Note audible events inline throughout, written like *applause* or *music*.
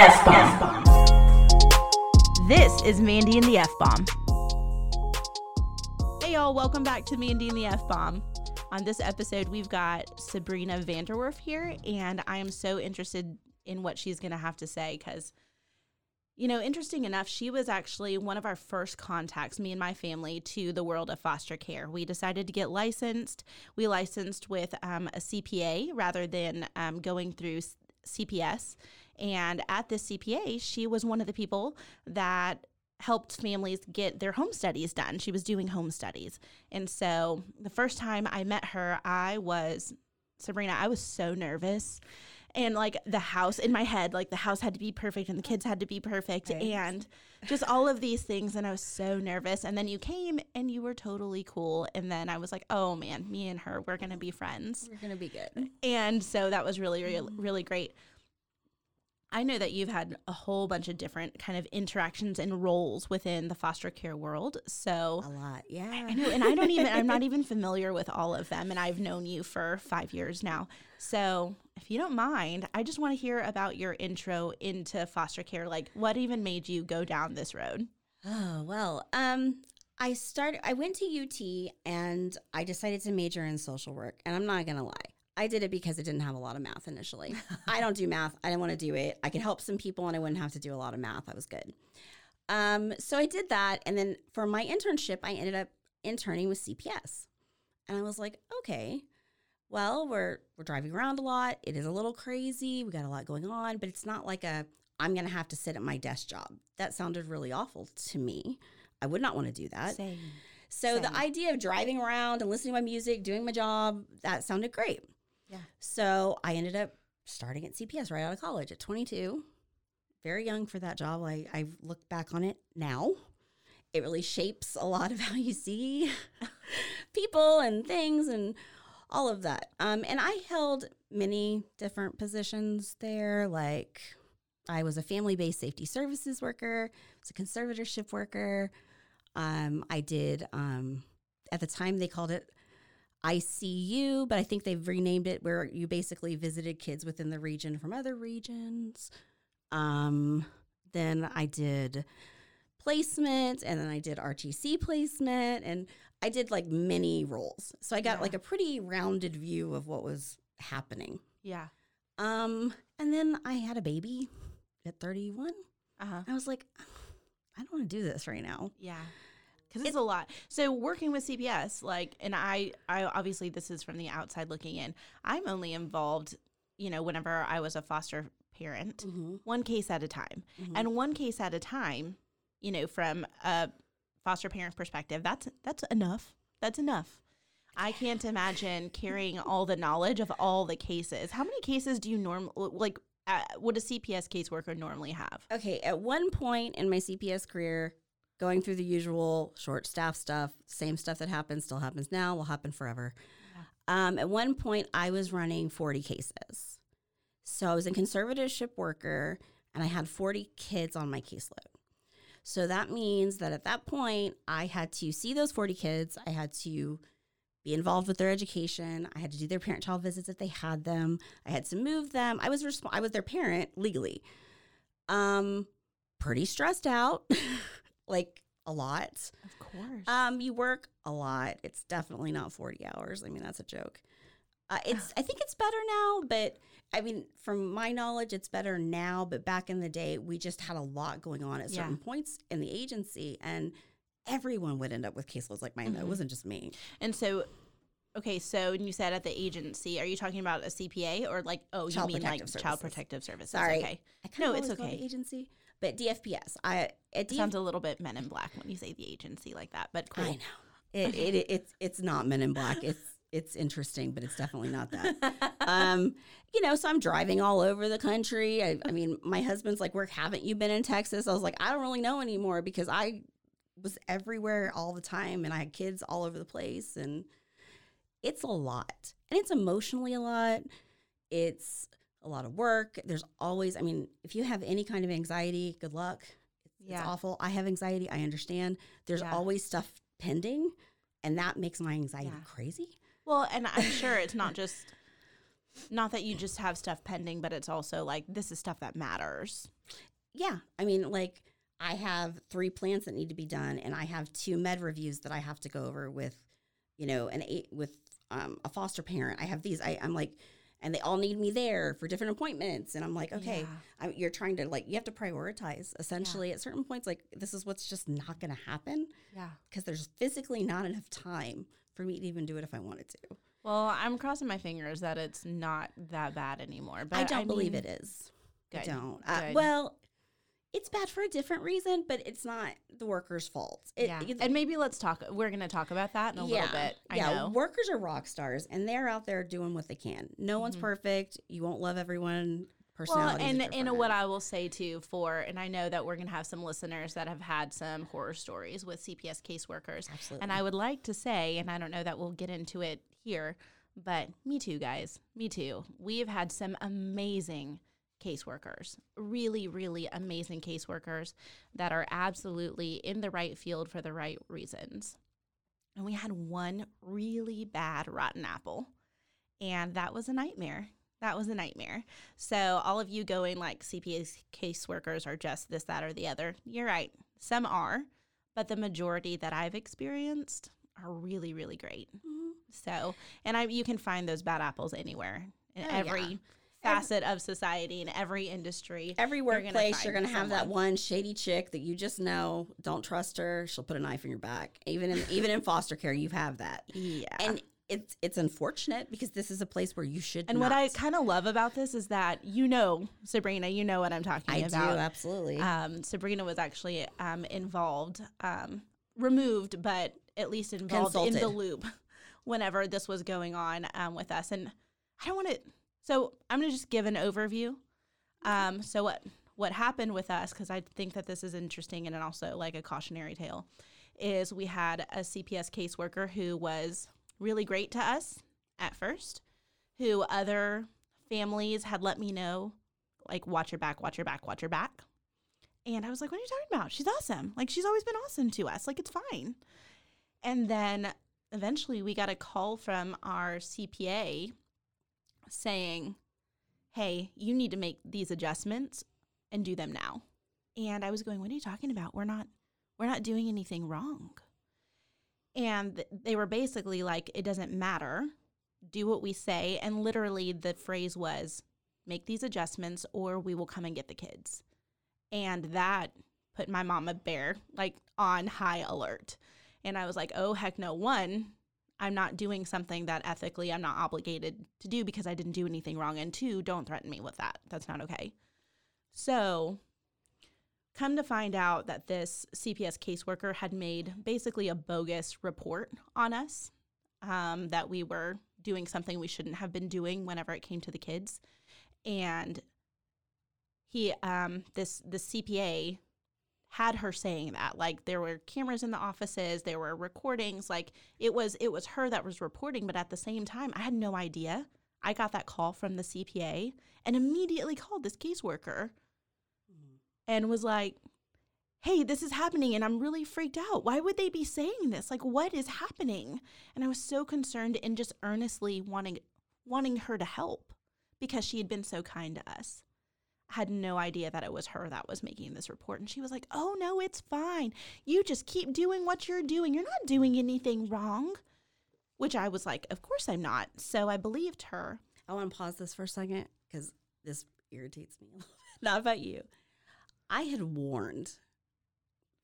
F bomb. This is Mandy and the F bomb. Hey y'all, welcome back to Mandy and the F bomb. On this episode, we've got Sabrina Vanderwerf here, and I am so interested in what she's going to have to say because, you know, interesting enough, she was actually one of our first contacts, me and my family, to the world of foster care. We decided to get licensed. We licensed with um, a CPA rather than um, going through CPS. And at this CPA, she was one of the people that helped families get their home studies done. She was doing home studies. And so the first time I met her, I was, Sabrina, I was so nervous. And like the house in my head, like the house had to be perfect and the kids had to be perfect Right. and just all of these things. And I was so nervous. And then you came and you were totally cool. And then I was like, oh man, me and her, we're going to be friends. We're gonna be good. And so that was really, really, mm-hmm. really great. I know that you've had a whole bunch of different kind of interactions and roles within the foster care world. So A lot, yeah. I know, and I don't even, I'm not *laughs* even familiar with all of them. And I've known you for five years now. So if you don't mind, I just want to hear about your intro into foster care. Like, what even made you go down this road? Oh well, um, I started. I went to UT and I decided to major in social work. And I'm not gonna lie, I did it because it didn't have a lot of math initially. I don't do math. I didn't want to do it. I could help some people, and I wouldn't have to do a lot of math. That was good. Um, so I did that, and then for my internship, I ended up interning with CPS, and I was like, okay. Well, we're we're driving around a lot. It is a little crazy. We got a lot going on, but it's not like a I'm going to have to sit at my desk job. That sounded really awful to me. I would not want to do that. Same. So Same. the idea of driving around and listening to my music, doing my job, that sounded great. Yeah. So I ended up starting at CPS right out of college at 22. Very young for that job. I, I look back on it now. It really shapes a lot of *laughs* how you see *laughs* people and things and all of that. Um, and I held many different positions there. Like I was a family based safety services worker, I was a conservatorship worker. Um, I did, um, at the time, they called it ICU, but I think they've renamed it where you basically visited kids within the region from other regions. Um, then I did placement and then I did RTC placement and I did like many roles. So I got Yeah. like a pretty rounded view of what was happening. Yeah. Um, and then I had a baby at 31. Uh huh. I was like, I don't want to do this right now. Yeah. Because it's a lot. So working with CPS, like, and I, I obviously this is from the outside looking in. I'm only involved, you know, whenever I was a foster parent, Mm-hmm. one case at a time, and one case at a time. You know, from a foster parent perspective, that's that's enough. That's enough. I can't imagine carrying all the knowledge of all the cases. How many cases do you normally like? Uh, would a CPS caseworker normally have? Okay, at one point in my CPS career, going through the usual short staff stuff, same stuff that happens, still happens now, will happen forever. Um, at one point, I was running 40 cases. So I was a conservatorship worker and I had 40 kids on my caseload. So that means that at that point, I had to see those 40 kids. I had to be involved with their education. I had to do their parent child visits if they had them. I had to move them. I was resp- I was their parent legally. Um pretty stressed out. *laughs* like a lot. Of course. Um you work a lot. It's definitely not 40 hours. I mean, that's a joke. Uh, it's *sighs* I think it's better now, but I mean, from my knowledge, it's better now, but back in the day, we just had a lot going on at Yeah. certain points in the agency, and everyone would end up with caseloads like mine. Though it wasn't just me. And so, okay, so when you said at the agency, are you talking about a CPA or like, oh, Child you mean like Protective Child Services. Protective Services? Sorry. Okay. I No, it's okay. agency, but DFPS. I It DF, sounds a little bit Men in Black when you say the agency like that, but cool. I know it, it, it it's it's not Men in Black. It's it's interesting, but it's definitely not that. *laughs* um, you know, so I'm driving all over the country. I, I mean, my husband's like, "Where haven't you been in Texas?" I was like, "I don't really know anymore because I was everywhere all the time, and I had kids all over the place, and it's a lot, and it's emotionally a lot. It's a lot of work. There's always, I mean, if you have any kind of anxiety, good luck. It's, Yeah. it's awful. I have anxiety. I understand. There's Yeah. always stuff pending, and that makes my anxiety Yeah. crazy. Well, and I'm sure it's not *laughs* just not that you just have stuff pending, but it's also like this is stuff that matters. Yeah. I mean, like I have three plans that need to be done, and I have two med reviews that I have to go over with, you know, an eight with um, a foster parent. I have these. I, I'm like, and they all need me there for different appointments, and I'm like, okay, Yeah. I, you're trying to like you have to prioritize essentially at certain points. Like this is what's just not going to happen Yeah. because there's physically not enough time for me to even do it if I wanted to. Well, I'm crossing my fingers that it's not that bad anymore. But I don't believe mean, it is. Good. I don't. Uh, well, it's bad for a different reason, but it's not the worker's fault. It, yeah. And maybe let's talk. We're going to talk about that in a little bit. I yeah, know. workers are rock stars, and they're out there doing what they can. No one's Mhm. perfect. You won't love everyone. Well, and and what I will say too for, and I know that we're gonna have some listeners that have had some horror stories with CPS caseworkers, absolutely and I would like to say, and I don't know that we'll get into it here, but me too, guys, me too. We have had some amazing caseworkers, really, really amazing caseworkers that are absolutely in the right field for the right reasons. And we had one really bad rotten apple, and that was a nightmare. That was a nightmare. So, all of you going like CPS caseworkers are just this, that, or the other, you're right. Some are, but the majority that I've experienced are really, really great. Mhm. So, and I, you can find those bad apples anywhere in Oh, yeah. Facet of society, in every industry. Every workplace, you're going to have that one shady chick that you just know. Don't trust her. She'll put a knife in your back. Even in even in foster care, you have that. Yeah. And it's it's unfortunate because this is a place where you should. And what I kind of love about this is that you know, Sabrina, you know what I'm talking I do about. absolutely. Um, Sabrina was actually um, involved, um, removed, but at least involved in the Consulted. loop whenever this was going on um, with us. And I don't want to. So I'm going to just give an overview. Um, so what what happened with us? Because I think that this is interesting and also like a cautionary tale. Is we had a CPS caseworker who was really great to us at first, who other families had let me know, like, watch your back, watch your back, watch your back. And I was like, what are you talking about? She's awesome. Like, she's always been awesome to us. Like, it's fine. And then eventually we got a call from our CPA saying, hey, you need to make these adjustments and do them now. And I was going, what are you talking about? We're not we're not doing anything wrong. And they were basically like, it doesn't matter. Do what we say. And literally the phrase was, make these adjustments or we will come and get the kids. And that put my mama bear like on high alert. And I was like, oh, heck no. One, I'm not doing something that ethically I'm not obligated to do because I didn't do anything wrong. And two, don't threaten me with that. That's not okay. So, come to find out that this CPS caseworker had made basically a bogus report on us um, that we were doing something we shouldn't have been doing whenever it came to the kids. And he, um, this, the CPA had her saying that. Like there were cameras in the offices there were recordings like it was it was her that was reporting but at the same time i had no idea. I got that call from the cpa and immediately called this caseworker mm-hmm. and was like hey this is happening and i'm really freaked out. Why would they be saying this? Like what is happening? And i was so concerned and just earnestly wanting wanting her to help because she had been so kind to us had no idea that it was her that was making this report. And she was like, Oh, no, it's fine. You just keep doing what you're doing. You're not doing anything wrong. Which I was like, Of course I'm not. So I believed her. I want to pause this for a second because this irritates me a little bit. *laughs* Not about you. I had warned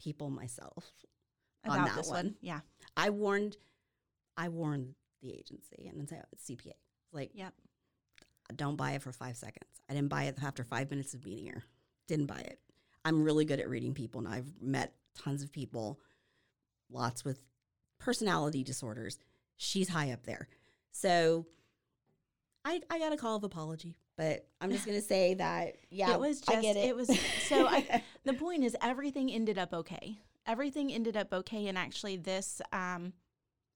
people myself on About that this one. one. Yeah. I warned, I warned the agency and then say it's CPA. Like, Yep. Don't buy it for five seconds. I didn't buy it after five minutes of being here. Didn't buy it. I'm really good at reading people, and I've met tons of people, lots with personality disorders. She's high up there. So I, I got a call of apology, but I'm just going to say that, *laughs* yeah, it was just I get it. was so I *laughs* the point is everything ended up okay. Everything ended up okay and actually this um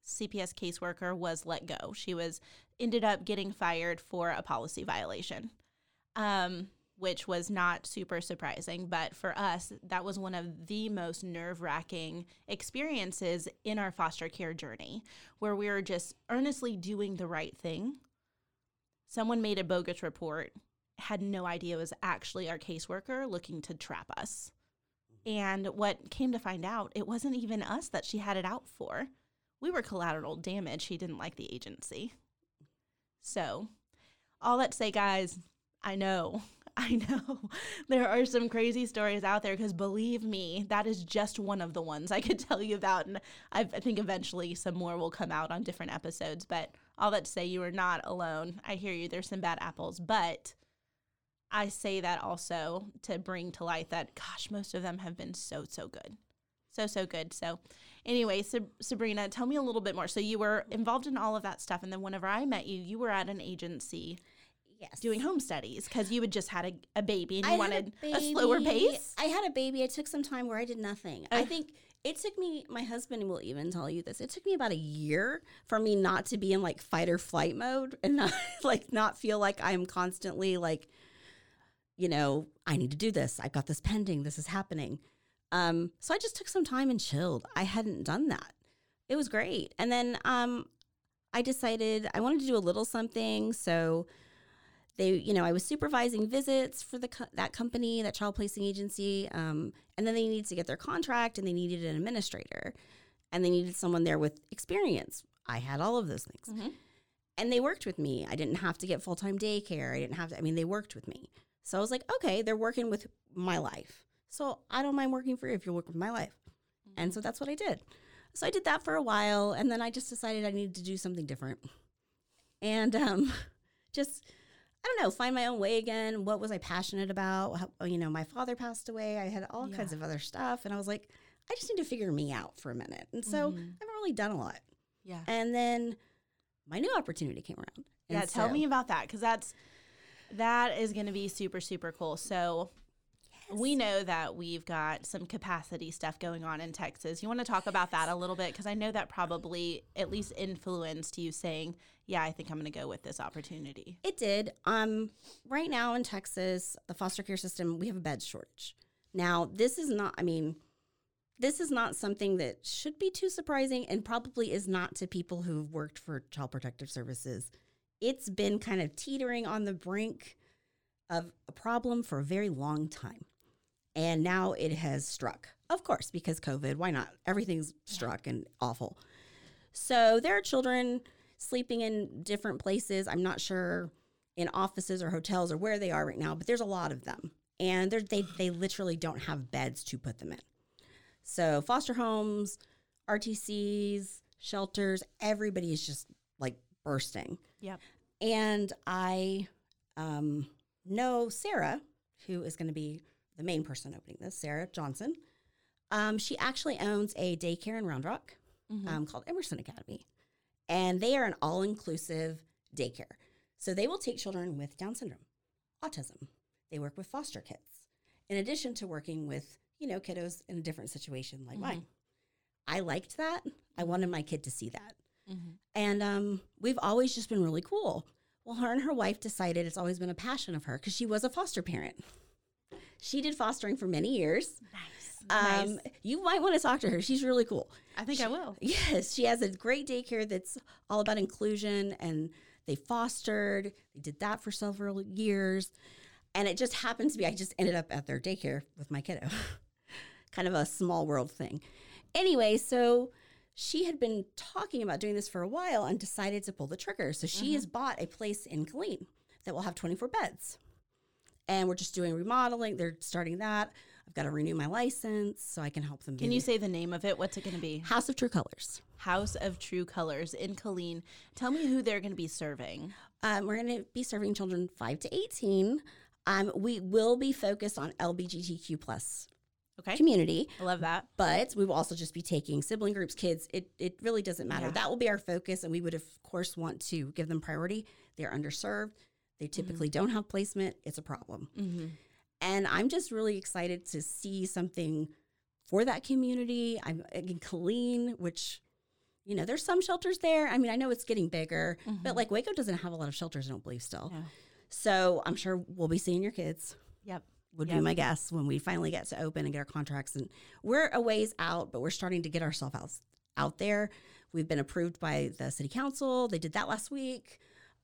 CPS caseworker was let go. She was ended up getting fired for a policy violation. Um which was not super surprising, but for us, that was one of the most nerve wracking experiences in our foster care journey, where we were just earnestly doing the right thing. Someone made a bogus report, had no idea it was actually our caseworker looking to trap us. And what came to find out, it wasn't even us that she had it out for. We were collateral damage. He didn't like the agency. So, all that to say, guys, I know, *laughs* I know *laughs* there are some crazy stories out there because believe me, that is just one of the ones I could *laughs* tell you about. And I I think eventually some more will come out on different episodes. But all that to say, you are not alone. I hear you. There's some bad apples, but I say that also to bring to light that, gosh, most of them have been so, so good. So, so good. So, anyway, Sab- Sabrina, tell me a little bit more. So, you were involved in all of that stuff. And then, whenever I met you, you were at an agency yes. doing home studies because you had just had a, a baby and you I wanted a, slower pace. I had a baby. I took some time where I did nothing. Uh. I think it took me, my husband will even tell you this, it took me about a year for me not to be in like fight or flight mode and not *laughs* like not feel like I'm constantly like, you know, I need to do this. I've got this pending. This is happening. Um, so I just took some time and chilled. I hadn't done that. It was great. And then um, I decided I wanted to do a little something. So they, you know, I was supervising visits for the co- that company, that child placing agency, um, and then they needed to get their contract, and they needed an administrator, and they needed someone there with experience. I had all of those things, Mhm. and they worked with me. I didn't have to get full time daycare. I didn't have to. I mean, they worked with me, so I was like, okay, they're working with my life, so I don't mind working for you if you work with my life, and so that's what I did. So I did that for a while, and then I just decided I needed to do something different, and um, *laughs* just I don't know, find my own way again. What was I passionate about? How, you know, my father passed away. I had all kinds of other stuff, and I was like, I just need to figure me out for a minute. And so Mhm. I haven't really done a lot. Yeah. And then my new opportunity came around. Yeah, And tell so- me about that because that's that is going to be super super cool. So we know that we've got some capacity stuff going on in Texas. You want to talk about that a little bit because I know that probably at least influenced you saying, "Yeah, I think I'm going to go with this opportunity." It did. Um, right now in Texas, the foster care system, we have a bed shortage. Now, this is not, I mean, this is not something that should be too surprising and probably is not to people who've worked for Child Protective Services. It's been kind of teetering on the brink of a problem for a very long time. And now it has struck. Of course, because COVID, why not? Everything's struck and awful. So there are children sleeping in different places. I'm not sure in offices or hotels or where they are right now, but there's a lot of them. And they they *sighs* literally don't have beds to put them in. So foster homes, RTCs, shelters, everybody is just like bursting. Yep. And I um, know Sarah, who is going to be the main person opening this, Sarah Johnson. Um, she actually owns a daycare in Round Rock Mhm. um, called Emerson Academy. And they are an all inclusive daycare. So they will take children with Down syndrome, autism. They work with foster kids, in addition to working with, you know, kiddos in a different situation like mine. I liked that. I wanted my kid to see that. Mhm. And um, we've always just been really cool. Well, her and her wife decided it's always been a passion of her because she was a foster parent. She did fostering for many years. Nice. Um, nice. You might want to talk to her. She's really cool. I think I will. Yes, she has a great daycare that's all about inclusion and they fostered. They did that for several years. And it just happened to be, I just ended up at their daycare with my kiddo. *laughs* kind of a small world thing. Anyway, so she had been talking about doing this for a while and decided to pull the trigger. So she has bought a place in Killeen that will have 24 beds. And we're just doing remodeling. They're starting that. I've got to renew my license so I can help them. Can you say the name of it? What's it going to be? House of True Colors? House of True Colors in Killeen. Tell me who they're going to be serving. Um, we're going to be serving children 5 to 18. Um, we will be focused on LGBTQ plus Okay. community. I love that. but we will also just be taking sibling groups, kids. It it really doesn't matter. Yeah. That will be our focus, and we would of course want to give them priority. They're underserved. They typically don't have placement. It's a problem, Mm-hmm. and I'm just really excited to see something for that community. I'm in Killeen, which. You know, there's some shelters there. I mean, I know it's getting bigger, but like Waco doesn't have a lot of shelters, I don't believe still. So I'm sure we'll be seeing your kids Yep. would Yep. be my guess when we finally get to open and get our contracts. And we're a ways out, but we're starting to get ourselves out, out there. We've been approved by the city council. They did that last week.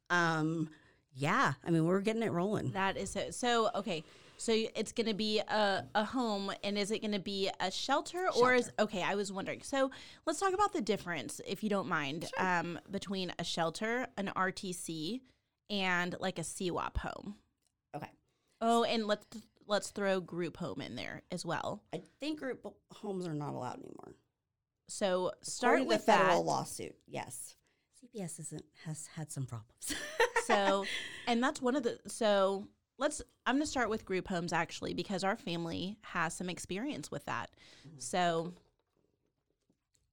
Um, yeah, I mean, we're getting it rolling. That is so. So okay. So it's going to be a, a home, and is it going to be a shelter, or is okay? I was wondering. So let's talk about the difference, if you don't mind, um, between a shelter, an RTC, and like a CWOP home. Okay. Oh, and let's let's throw group home in there as well. I think group homes are not allowed anymore. So start According with the federal that. lawsuit. Yes. CPS isn't, has had some problems. *laughs* so *laughs* and that's one of the so let's i'm going to start with group homes actually because our family has some experience with that. So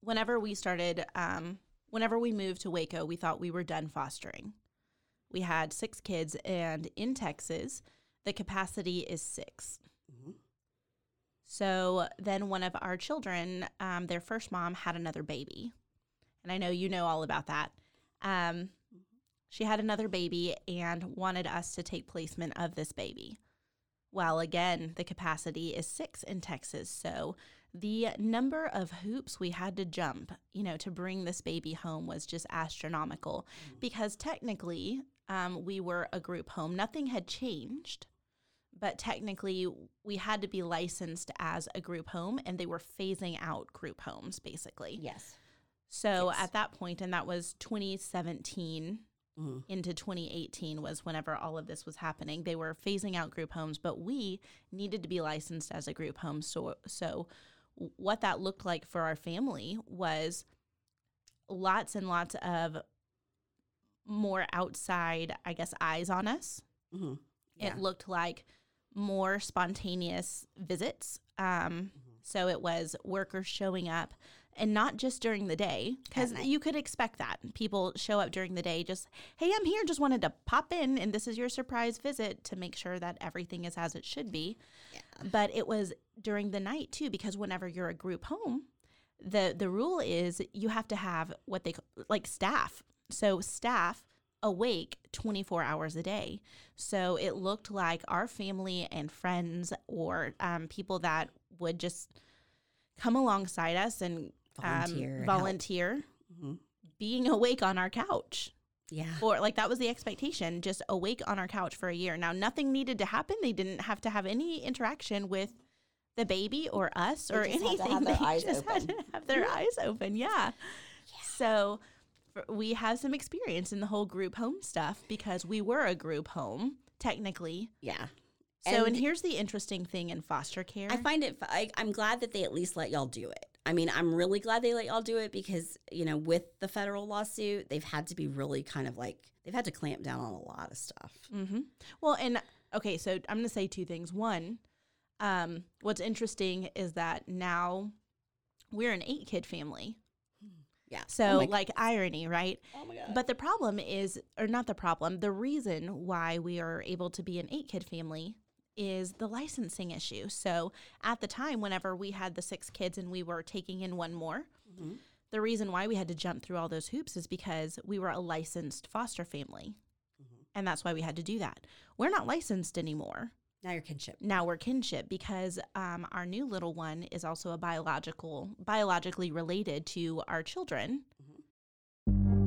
whenever we started um, whenever we moved to waco we thought we were done fostering. We had six kids and in texas the capacity is 6 Mhm. so then one of our children um, their first mom had another baby. And i know you know all about that um, she had another baby and wanted us to take placement of this baby. Well, again, the capacity is six in Texas. So the number of hoops we had to jump, you know, to bring this baby home was just astronomical because technically um, we were a group home. Nothing had changed, but technically we had to be licensed as a group home and they were phasing out group homes basically. yes. So Yes. at that point, and that was 2017 Mhm. into 2018 was whenever all of this was happening. They were phasing out group homes, but we needed to be licensed as a group home. So, so what that looked like for our family was lots and lots of more outside, I guess, eyes on us. Mhm. Yeah. It looked like more spontaneous visits. Um, So it was workers showing up and not just during the day, because you could expect that. People show up during the day, just, hey, I'm here, just wanted to pop in, and this is your surprise visit to make sure that everything is as it should be. But it was during the night too, because whenever you're a group home, the the rule is you have to have what they like staff. So staff awake 24 hours a day. So it looked like our family and friends or um, people that would just come alongside us and Volunteer um, volunteer. Mhm. being awake on our couch. Yeah. or like that was the expectation just awake on our couch for a year. Now nothing needed to happen. They didn't have to have any interaction with the baby or us They or just had to anything. *laughs* they just had to have their eyes open yeah, so for, we have some experience in the whole group home stuff because we were a group home technically. Yeah. so and, And- here's the interesting thing in foster care. I find it. I, I'm glad that they at least let y'all do it. I mean, I'm really glad they let y'all do it because you know, with the federal lawsuit, they've had to be really kind of like they've had to clamp down on a lot of stuff. Mm-hmm. Well, and okay, so I'm going to say two things. One, um, what's interesting is that now we're an eight kid family. Yeah. So, Oh like irony, right? oh my god. But the problem is, or not the problem, the reason why we are able to be an eight kid family is the licensing issue. So, at the time, whenever we had the six kids and we were taking in one more, Mhm. the reason why we had to jump through all those hoops is because we were a licensed foster family. Mm-hmm. And that's why we had to do that. We're not licensed anymore. now your kinship. Now we're kinship because um, our new little one is also a biological, biologically related to our children.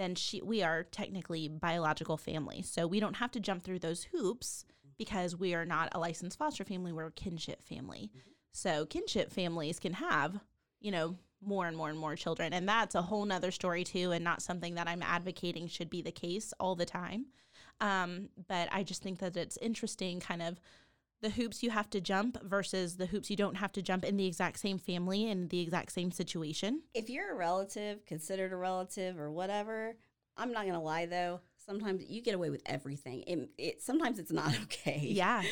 then she we are technically biological family. So we don't have to jump through those hoops because we are not a licensed foster family, we're a kinship family. Mm-hmm. So kinship families can have, you know, more and more and more children. And that's a whole nother story too, and not something that I'm advocating should be the case all the time. Um, but I just think that it's interesting kind of the hoops you have to jump versus the hoops you don't have to jump in the exact same family in the exact same situation. If you're a relative, considered a relative or whatever, I'm not gonna lie though. Sometimes you get away with everything. It, it sometimes it's not *laughs* okay. Yeah.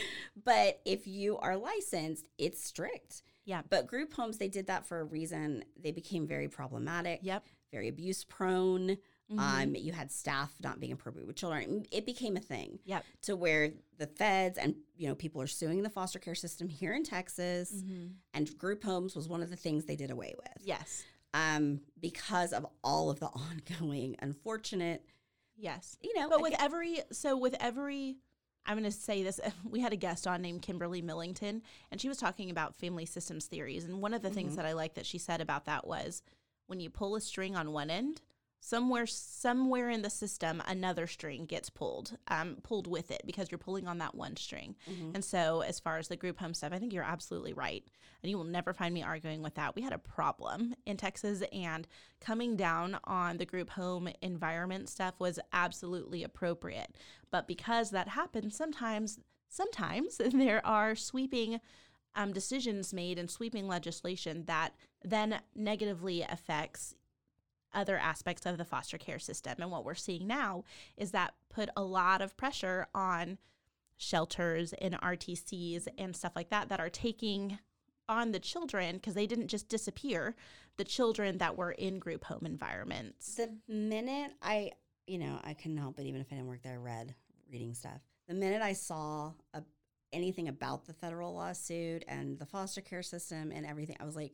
But if you are licensed, it's strict. Yeah. But group homes, they did that for a reason. They became very problematic. Yep. Very abuse prone. Mm-hmm. Um, you had staff not being appropriate with children. It became a thing. Yep. To where the feds and you know people are suing the foster care system here in Texas, mm-hmm. and group homes was one of the things they did away with. Yes. Um, because of all of the *laughs* ongoing unfortunate. Yes. You know, but with every so with every I'm going to say this. *laughs* We had a guest on named Kimberly Millington, and she was talking about family systems theories. And one of the mm-hmm. things that I like that she said about that was when you pull a string on one end, somewhere somewhere in the system another string gets pulled um, pulled with it because you're pulling on that one string. Mm-hmm. and so as far as the group home stuff i think you're absolutely right and you will never find me arguing with that. We had a problem in texas and coming down on the group home environment stuff was absolutely appropriate. But because that happens sometimes sometimes *laughs* there are sweeping um, decisions made and sweeping legislation that then negatively affects other aspects of the foster care system. And what we're seeing now is that put a lot of pressure on shelters and RTCs and stuff like that that are taking on the children because they didn't just disappear, the children that were in group home environments. The minute I, you know, I couldn't help it, even if I didn't work there, I read reading stuff. The minute I saw a, anything about the federal lawsuit and the foster care system and everything, I was like,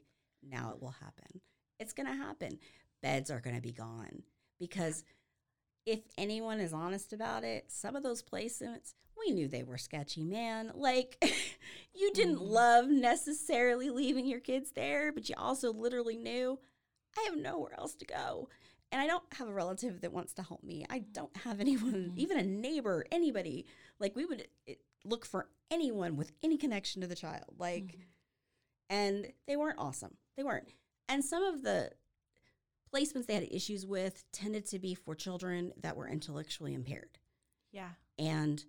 now it will happen. It's going to happen beds are going to be gone because if anyone is honest about it, some of those placements, we knew they were sketchy, man. Like, *laughs* you didn't mm-hmm. love necessarily leaving your kids there, but you also literally knew I have nowhere else to go. And I don't have a relative that wants to help me. I don't have *laughs* anyone, mm-hmm. even a neighbor, anybody. Like, we would eh, look for anyone with any connection to the child. Like, mm-hmm. and they weren't awesome. They weren't. And some of the placements they had issues with tended to be for children that were intellectually impaired. Yeah. And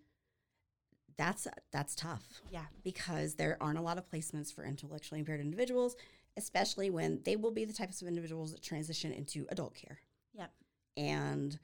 that's that's tough. Yeah. Because there aren't a lot of placements for intellectually impaired individuals, especially when they will be the types of individuals that transition into adult care. Yep. And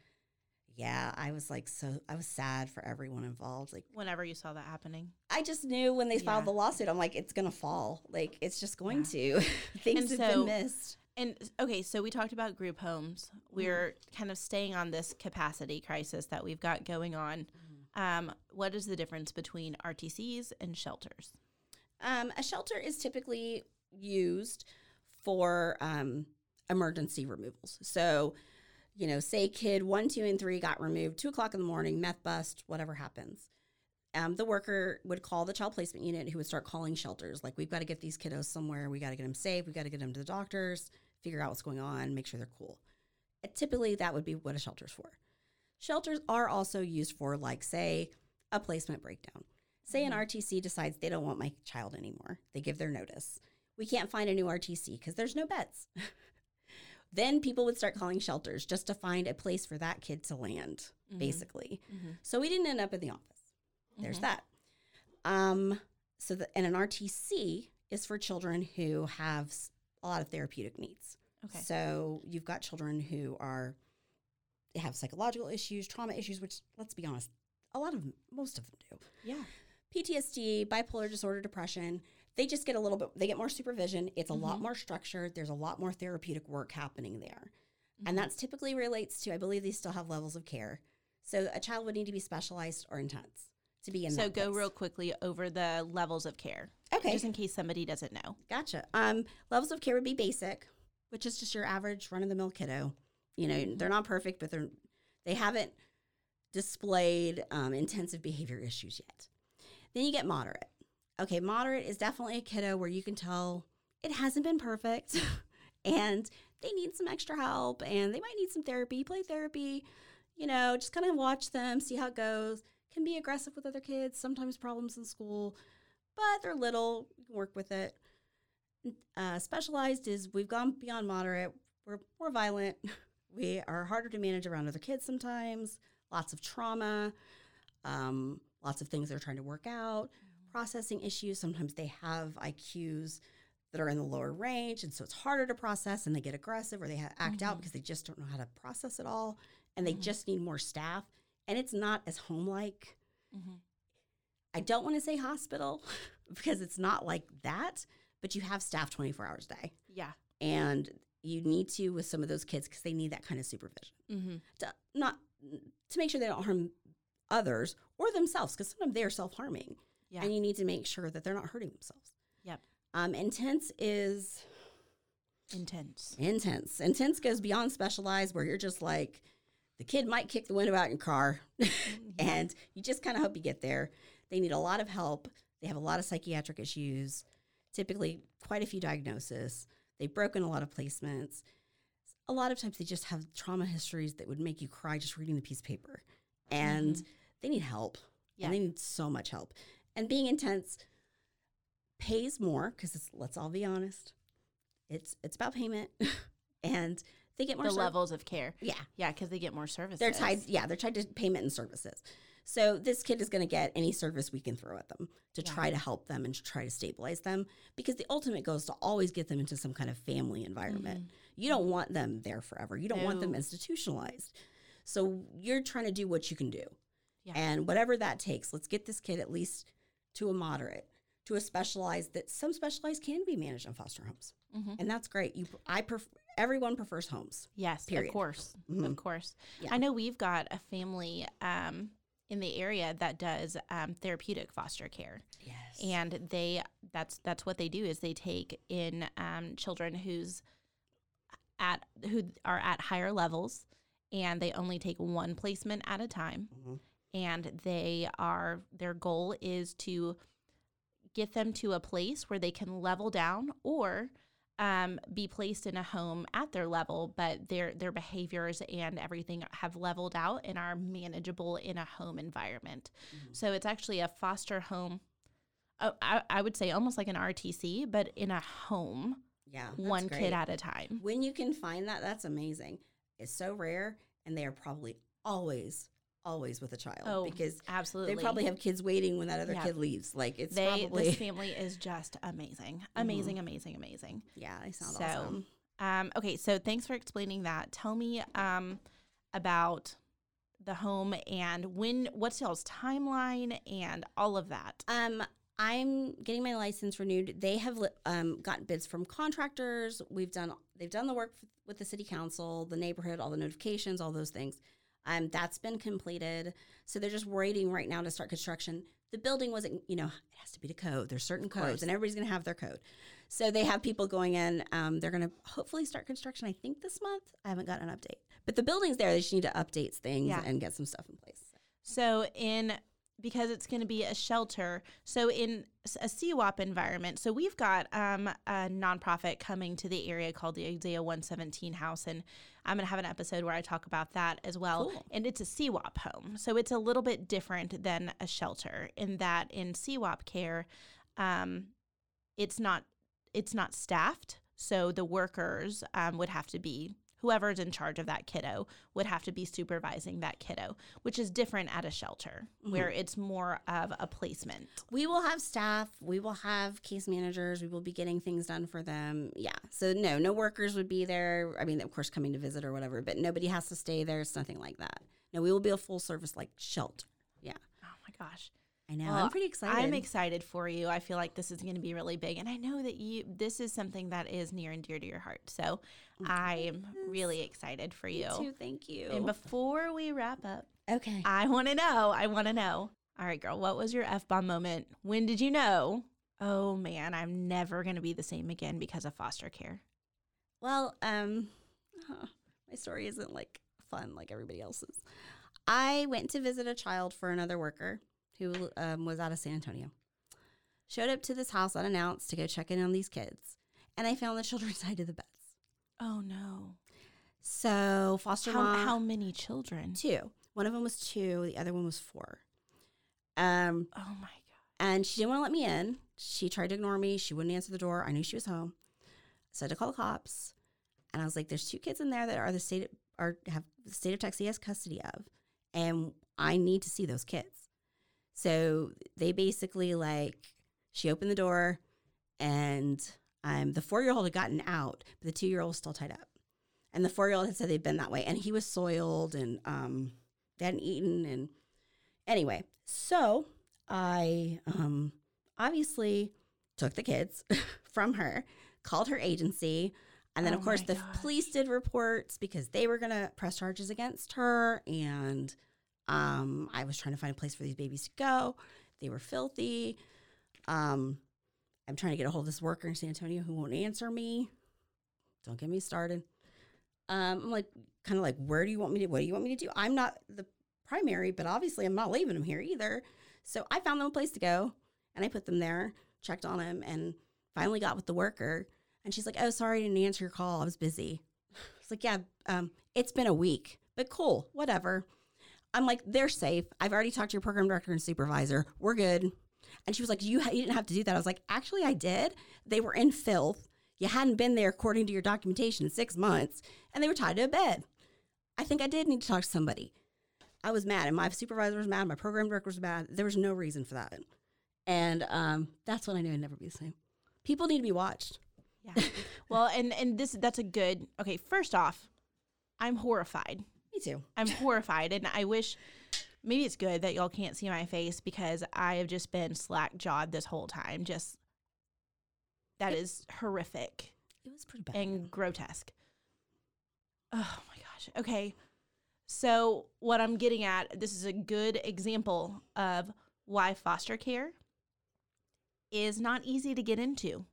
yeah, I was like so I was sad for everyone involved. Like whenever you saw that happening. I just knew when they filed the lawsuit, I'm like, it's gonna fall. Like it's just going yeah. to. *laughs* Things and have so, been missed. And okay, so we talked about group homes. We're mm. kind of staying on this capacity crisis that we've got going on. Mm-hmm. Um, what is the difference between RTCs and shelters? Um, a shelter is typically used for um, emergency removals. So, you know, say kid one, two, and three got removed, two o'clock in the morning, meth bust, whatever happens. Um, the worker would call the child placement unit who would start calling shelters like we've got to get these kiddos somewhere we got to get them safe we got to get them to the doctors figure out what's going on make sure they're cool and typically that would be what a shelter's for shelters are also used for like say a placement breakdown say mm-hmm. an rtc decides they don't want my child anymore they give their notice we can't find a new rtc because there's no beds *laughs* then people would start calling shelters just to find a place for that kid to land, Mhm. basically. Mhm. So we didn't end up in the office. There's Mhm. that. Um, so the, and an RTC is for children who have a lot of therapeutic needs. Okay. So you've got children who are they have psychological issues, trauma issues, which let's be honest, a lot of them, most of them do. yeah. PTSD, bipolar disorder, depression, they just get a little bit, they get more supervision. It's a lot Mhm. more structured. There's a lot more therapeutic work happening there. Mhm. And that's typically relates to, I believe they still have levels of care. So a child would need to be specialized or intense to be in So go place. real quickly over the levels of care. Okay. Just in case somebody doesn't know. Gotcha. Um, levels of care would be basic, which is just your average run of the mill kiddo. You know, they're not perfect, but they're they haven't displayed um, intensive behavior issues yet. Then you get moderate. Okay, moderate is definitely a kiddo where you can tell it hasn't been perfect *laughs* and they need some extra help and they might need some therapy, play therapy, you know, just kind of watch them, see how it goes. Can be aggressive with other kids, sometimes problems in school, but they're little, you can work with it. Uh, specialized is we've gone beyond moderate. We're more violent. *laughs* We are harder to manage around other kids sometimes. Lots of trauma. Um, lots of things they're trying to work out. Processing issues. Sometimes they have IQs that are in the lower range, and so it's harder to process, and they get aggressive or they ha- act out Mhm. because they just don't know how to process it all, and they Mhm. just need more staff. And it's not as home like. Mm-hmm. I don't want to say hospital *laughs* because it's not like that, but you have staff 24 hours a day. Yeah. And you need to with some of those kids because they need that kind of supervision. Mm-hmm. To not to make sure they don't harm others or themselves because sometimes they are self-harming. Yeah. And you need to make sure that they're not hurting themselves. Yep. Um, intense is Intense. intense. Intense goes beyond specialized where you're just like the kid might kick the window out in your car *laughs* mm-hmm. and you just kind of hope you get there. They need a lot of help. They have a lot of psychiatric issues, typically quite a few diagnoses. They've broken a lot of placements. A lot of times they just have trauma histories that would make you cry just reading the piece of paper. And mm-hmm. they need help. Yeah. And they need so much help. And being intense pays more because let's all be honest. It's it's about payment *laughs* and they get more The ser- levels of care. Yeah. Yeah, because they get more services. They're tied, yeah, they're tied to payment and services. So this kid is going to get any service we can throw at them to Yeah. try to help them and to try to stabilize them because the ultimate goal is to always get them into some kind of family environment. You don't want them there forever. You don't want them Mm-hmm. Institutionalized. So you're trying to do what you can do. Yeah. And whatever that takes, let's get this kid at least to a moderate, to a specialized that some specialized can be managed in foster homes. Mhm. And that's great. You I pref- everyone prefers homes. Yes, Period. of course, Mhm. of course. Yeah. I know we've got a family um, in the area that does um, therapeutic foster care, Yes. and they that's that's what they do is they take in um, children who's at who are at higher levels, and they only take one placement at a time, Mhm. and they are their goal is to get them to a place where they can level down or um, be placed in a home at their level, but their their behaviors and everything have leveled out and are manageable in a home environment. So it's actually a foster home. Uh, I, I would say almost like an RTC, but in a home, Yeah. one great. kid at a time. When you can find that, that's amazing. It's so rare, and they are probably always, always with a child Oh, because absolutely. they probably have kids waiting when that other Yeah. kid leaves. Like it's they probably this family is just amazing, *laughs* amazing, amazing, amazing. yeah, they sound So, awesome. Um, okay, so thanks for explaining that. Tell me um, about the home and when. What's y'all's timeline and all of that? Um, I'm getting my license renewed. They have um, gotten bids from contractors. We've done they've done the work with the city council, the neighborhood, all the notifications, all those things. Um, that's been completed. So they're just waiting right now to start construction. The building wasn't, you know, it has to be to code. There's certain codes, and everybody's going to have their code. So they have people going in. Um, they're going to hopefully start construction. I think this month. I haven't got an update, but the building's there. They just need to update things Yeah. and get some stuff in place. So in because it's going to be a shelter. So in a CWOP environment, so we've got um, a nonprofit coming to the area called the Isaiah 117 House, and I'm going to have an episode where I talk about that as well. Cool. And it's a CWOP home, so it's a little bit different than a shelter in that in CWOP care, um, it's not it's not staffed. So the workers um, would have to be whoever's in charge of that kiddo would have to be supervising that kiddo, which is different at a shelter mm-hmm. where it's more of a placement. We will have staff. We will have case managers. We will be getting things done for them. Yeah. So no, no workers would be there. I mean, of course, coming to visit or whatever, but nobody has to stay there. It's nothing like that. No, we will be a full service like shelter. Yeah. Oh my gosh. I know. Well, I'm pretty excited. I'm excited for you. I feel like this is going to be really big, and I know that you. This is something that is near and dear to your heart. So I'm really excited for you. too. Thank you. And before we wrap up, okay. I want to know. I want to know. All right, girl. What was your f bomb moment? When did you know? Oh man, I'm never going to be the same again because of foster care. Well, um, huh, my story isn't like fun like everybody else's. I went to visit a child for another worker who um, was out of San Antonio. Showed up to this house unannounced to go check in on these kids, and I found the *laughs* children tied to the beds. Oh no. So foster How, mom, how many children? two. One of them was two. The other one was four. Um, Oh my god. and she didn't want to let me in. She tried to ignore me. She wouldn't answer the door. I knew she was home. So I had to call the cops. And I was like, "There's two kids in there that are the state are have the state of Texas has custody of, and I need to see those kids." So they basically like she opened the door, and um, the four year old had gotten out, but the two year old was still tied up. And the four year old had said they'd been that way, and he was soiled, and um, they hadn't eaten, and anyway, so I um, obviously took the kids *laughs* from her, called her agency, and then Oh of course the gosh. police did reports because they were gonna press charges against her, and um, I was trying to find a place for these babies to go. They were filthy. Um, I'm trying to get a hold of this worker in San Antonio who won't answer me. Don't get me started. Um, I'm like, kind of like, where do you want me to? What do you want me to do? I'm not the primary, but obviously I'm not leaving them here either. So I found them a place to go, and I put them there, checked on them, and finally got with the worker. And she's like, "Oh, sorry, I didn't answer your call. I was busy." It's like, "Yeah, um, it's been a week, but cool, whatever." I'm like, "They're safe. I've already talked to your program director and supervisor. We're good." And she was like, "You, ha- you didn't have to do that." I was like, "Actually, I did. They were in filth. You hadn't been there according to your documentation in six months, and they were tied to a bed. I think I did need to talk to somebody. I was mad, and my supervisor was mad. My program director was mad. There was no reason for that, and um, that's when I knew I'd never be the same. People need to be watched. Yeah. well, and and this that's a good. Okay, first off, I'm horrified. Too. I'm horrified, and I wish maybe it's good that y'all can't see my face because I have just been slack jawed this whole time. Just that is horrific It was pretty bad. and grotesque. Oh my gosh. Okay. So, what I'm getting at, this is a good example of why foster care is not easy to get into.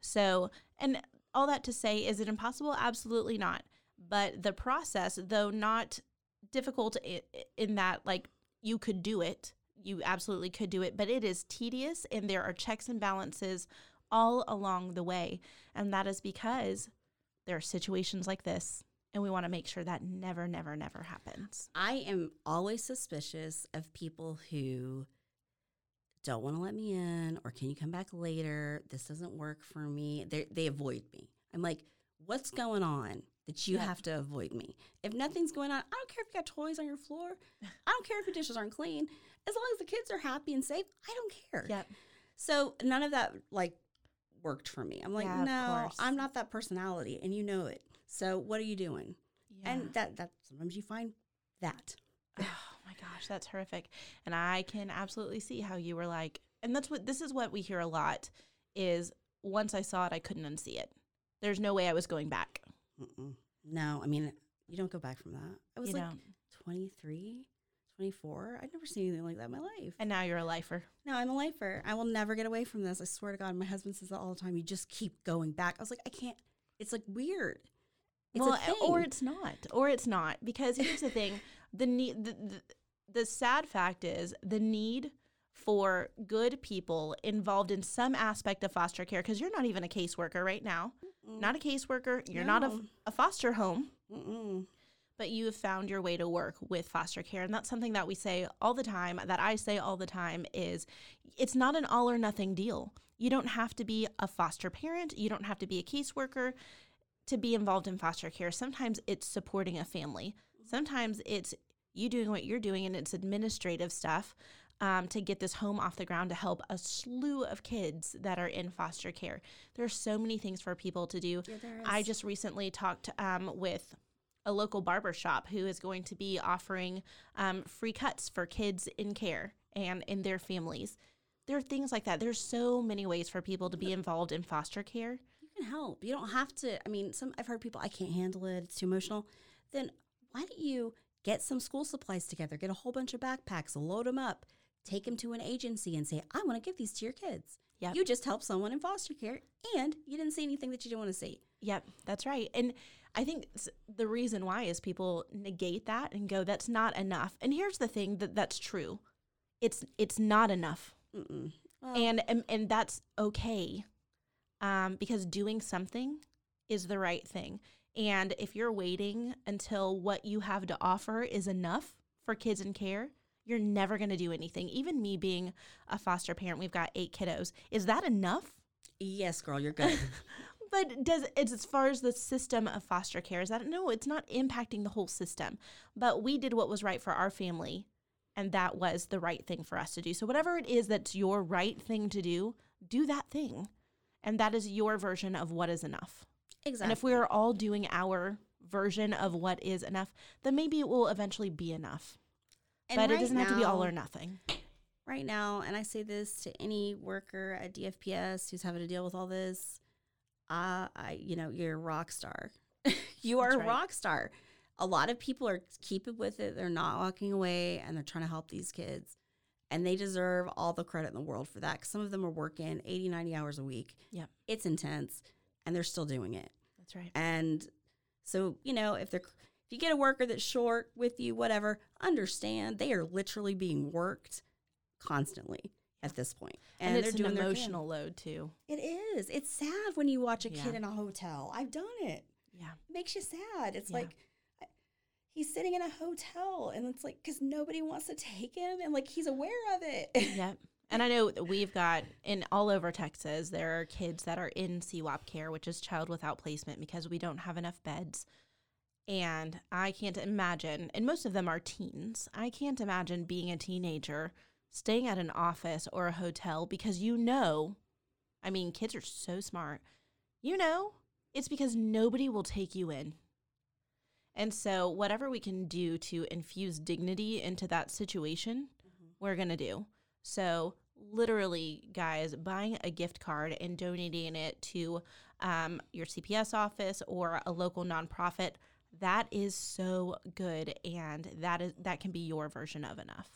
So, and all that to say, is it impossible? Absolutely not. But the process, though not difficult in that, like, you could do it, you absolutely could do it, but it is tedious and there are checks and balances all along the way. And that is because there are situations like this, and we want to make sure that never, never, never happens. I am always suspicious of people who don't want to let me in or can you come back later? This doesn't work for me. They they avoid me. I'm like, what's going on that you Yep. have to avoid me? If nothing's going on, I don't care if you got toys on your floor. I don't care if your dishes aren't clean. As long as the kids are happy and safe, I don't care. Yep. So none of that like worked for me. I'm like, Yeah, no. I'm not that personality, and you know it. So what are you doing? Yeah. And that that sometimes you find that. *sighs* oh my gosh, that's horrific. And I can absolutely see how you were like, and that's what this is what we hear a lot is once I saw it, I couldn't unsee it. There's no way I was going back. Mm-mm. No, I mean, you don't go back from that. I was You like don't. 23, 24. I'd never seen anything like that in my life. And now you're a lifer. no, I'm a lifer. I will never get away from this. I swear to God. My husband says that all the time. You just keep going back. I was like, I can't. It's like weird. It's well, or it's not, or it's not, because here's the thing: *laughs* the need, the, the, the sad fact is the need for good people involved in some aspect of foster care. Because you're not even a caseworker right now, not a caseworker. You're not a, a foster home, Mm-mm. but you have found your way to work with foster care, and that's something that we say all the time. That I say all the time is, it's not an all or nothing deal. You don't have to be a foster parent. You don't have to be a caseworker to be involved in foster care. Sometimes it's supporting a family. Sometimes it's you doing what you're doing and it's administrative stuff um, to get this home off the ground to help a slew of kids that are in foster care. There's so many things for people to do. Yeah, I just recently talked um, with a local barber shop who is going to be offering um, free cuts for kids in care and in their families. There are things like that. There's so many ways for people to be involved in foster care. you can help. You don't have to. I mean, some I've heard people, I can't handle it. It's too emotional. Then why don't you get some school supplies together? Get a whole bunch of backpacks, load them up, take them to an agency, and say, I want to give these to your kids. Yep. You just helped someone in foster care, and you didn't see anything that you didn't want to see. Yep, that's right. And I think the reason why is people negate that and go, "That's not enough." And here's the thing that that's true. It's it's not enough, Well, and, and and that's okay, um, because doing something is the right thing. And if you're waiting until what you have to offer is enough for kids in care, you're never going to do anything. Even me being a foster parent, we've got eight kiddos. Is that enough? yes, girl, you're good. *laughs* But does it's as far as the system of foster care is that no, it's not impacting the whole system. But we did what was right for our family, and that was the right thing for us to do. So whatever it is that's your right thing to do, do that thing, and that is your version of what is enough. exactly. And if we are all doing our version of what is enough, then maybe it will eventually be enough. And but it doesn't have to be all or nothing. right now, and I say this to any worker at DFPS who's having to deal with all this, uh, I, you know, you're a rock star. *laughs* you are That's a rock star. A lot of people are keeping with it. They're not walking away and they're trying to help these kids. And they deserve all the credit in the world for that. 'cause some of them are working 80, 90 hours a week. Yep. It's intense and they're still doing it. That's right. And so, you know, if they're if you get a worker that's short with you, whatever, understand they are literally being worked constantly at this point. And, they're it's an doing emotional load too. It is. It's sad when you watch a kid Yeah. in a hotel. I've done it. Yeah. It makes you sad. It's Yeah. like he's sitting in a hotel and it's like because nobody wants to take him and like he's aware of it. *laughs* Yep. And I know that we've got in all over Texas, there are kids that are in CWOP care, which is child without placement, because we don't have enough beds. And I can't imagine, and most of them are teens. I can't imagine being a teenager staying at an office or a hotel because you know, I mean, kids are so smart. You know, it's because nobody will take you in. And so, whatever we can do to infuse dignity into that situation, we're going to do. So, literally, guys, buying a gift card and donating it to um, your CPS office or a local nonprofit, that is so good. And that is that can be your version of enough.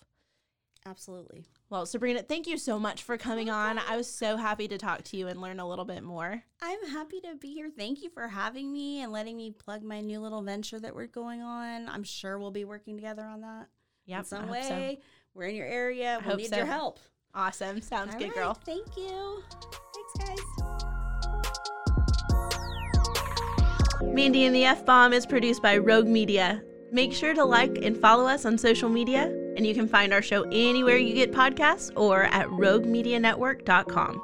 Absolutely. Well, Sabrina, thank you so much for coming on. I was so happy to talk to you and learn a little bit more. I'm happy to be here. Thank you for having me and letting me plug my new little venture that we're going on. I'm sure we'll be working together on that Yeah, in some hope so. way. We're in your area. I We'll need so. your help. Awesome. Sounds All good, right, girl. Thank you. Thanks, guys. Mandy and the F Bomb is produced by Rogue Media. Make sure to like and follow us on social media, and you can find our show anywhere you get podcasts or at roguemedianetwork.com.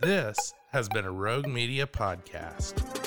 This has been a Rogue Media podcast.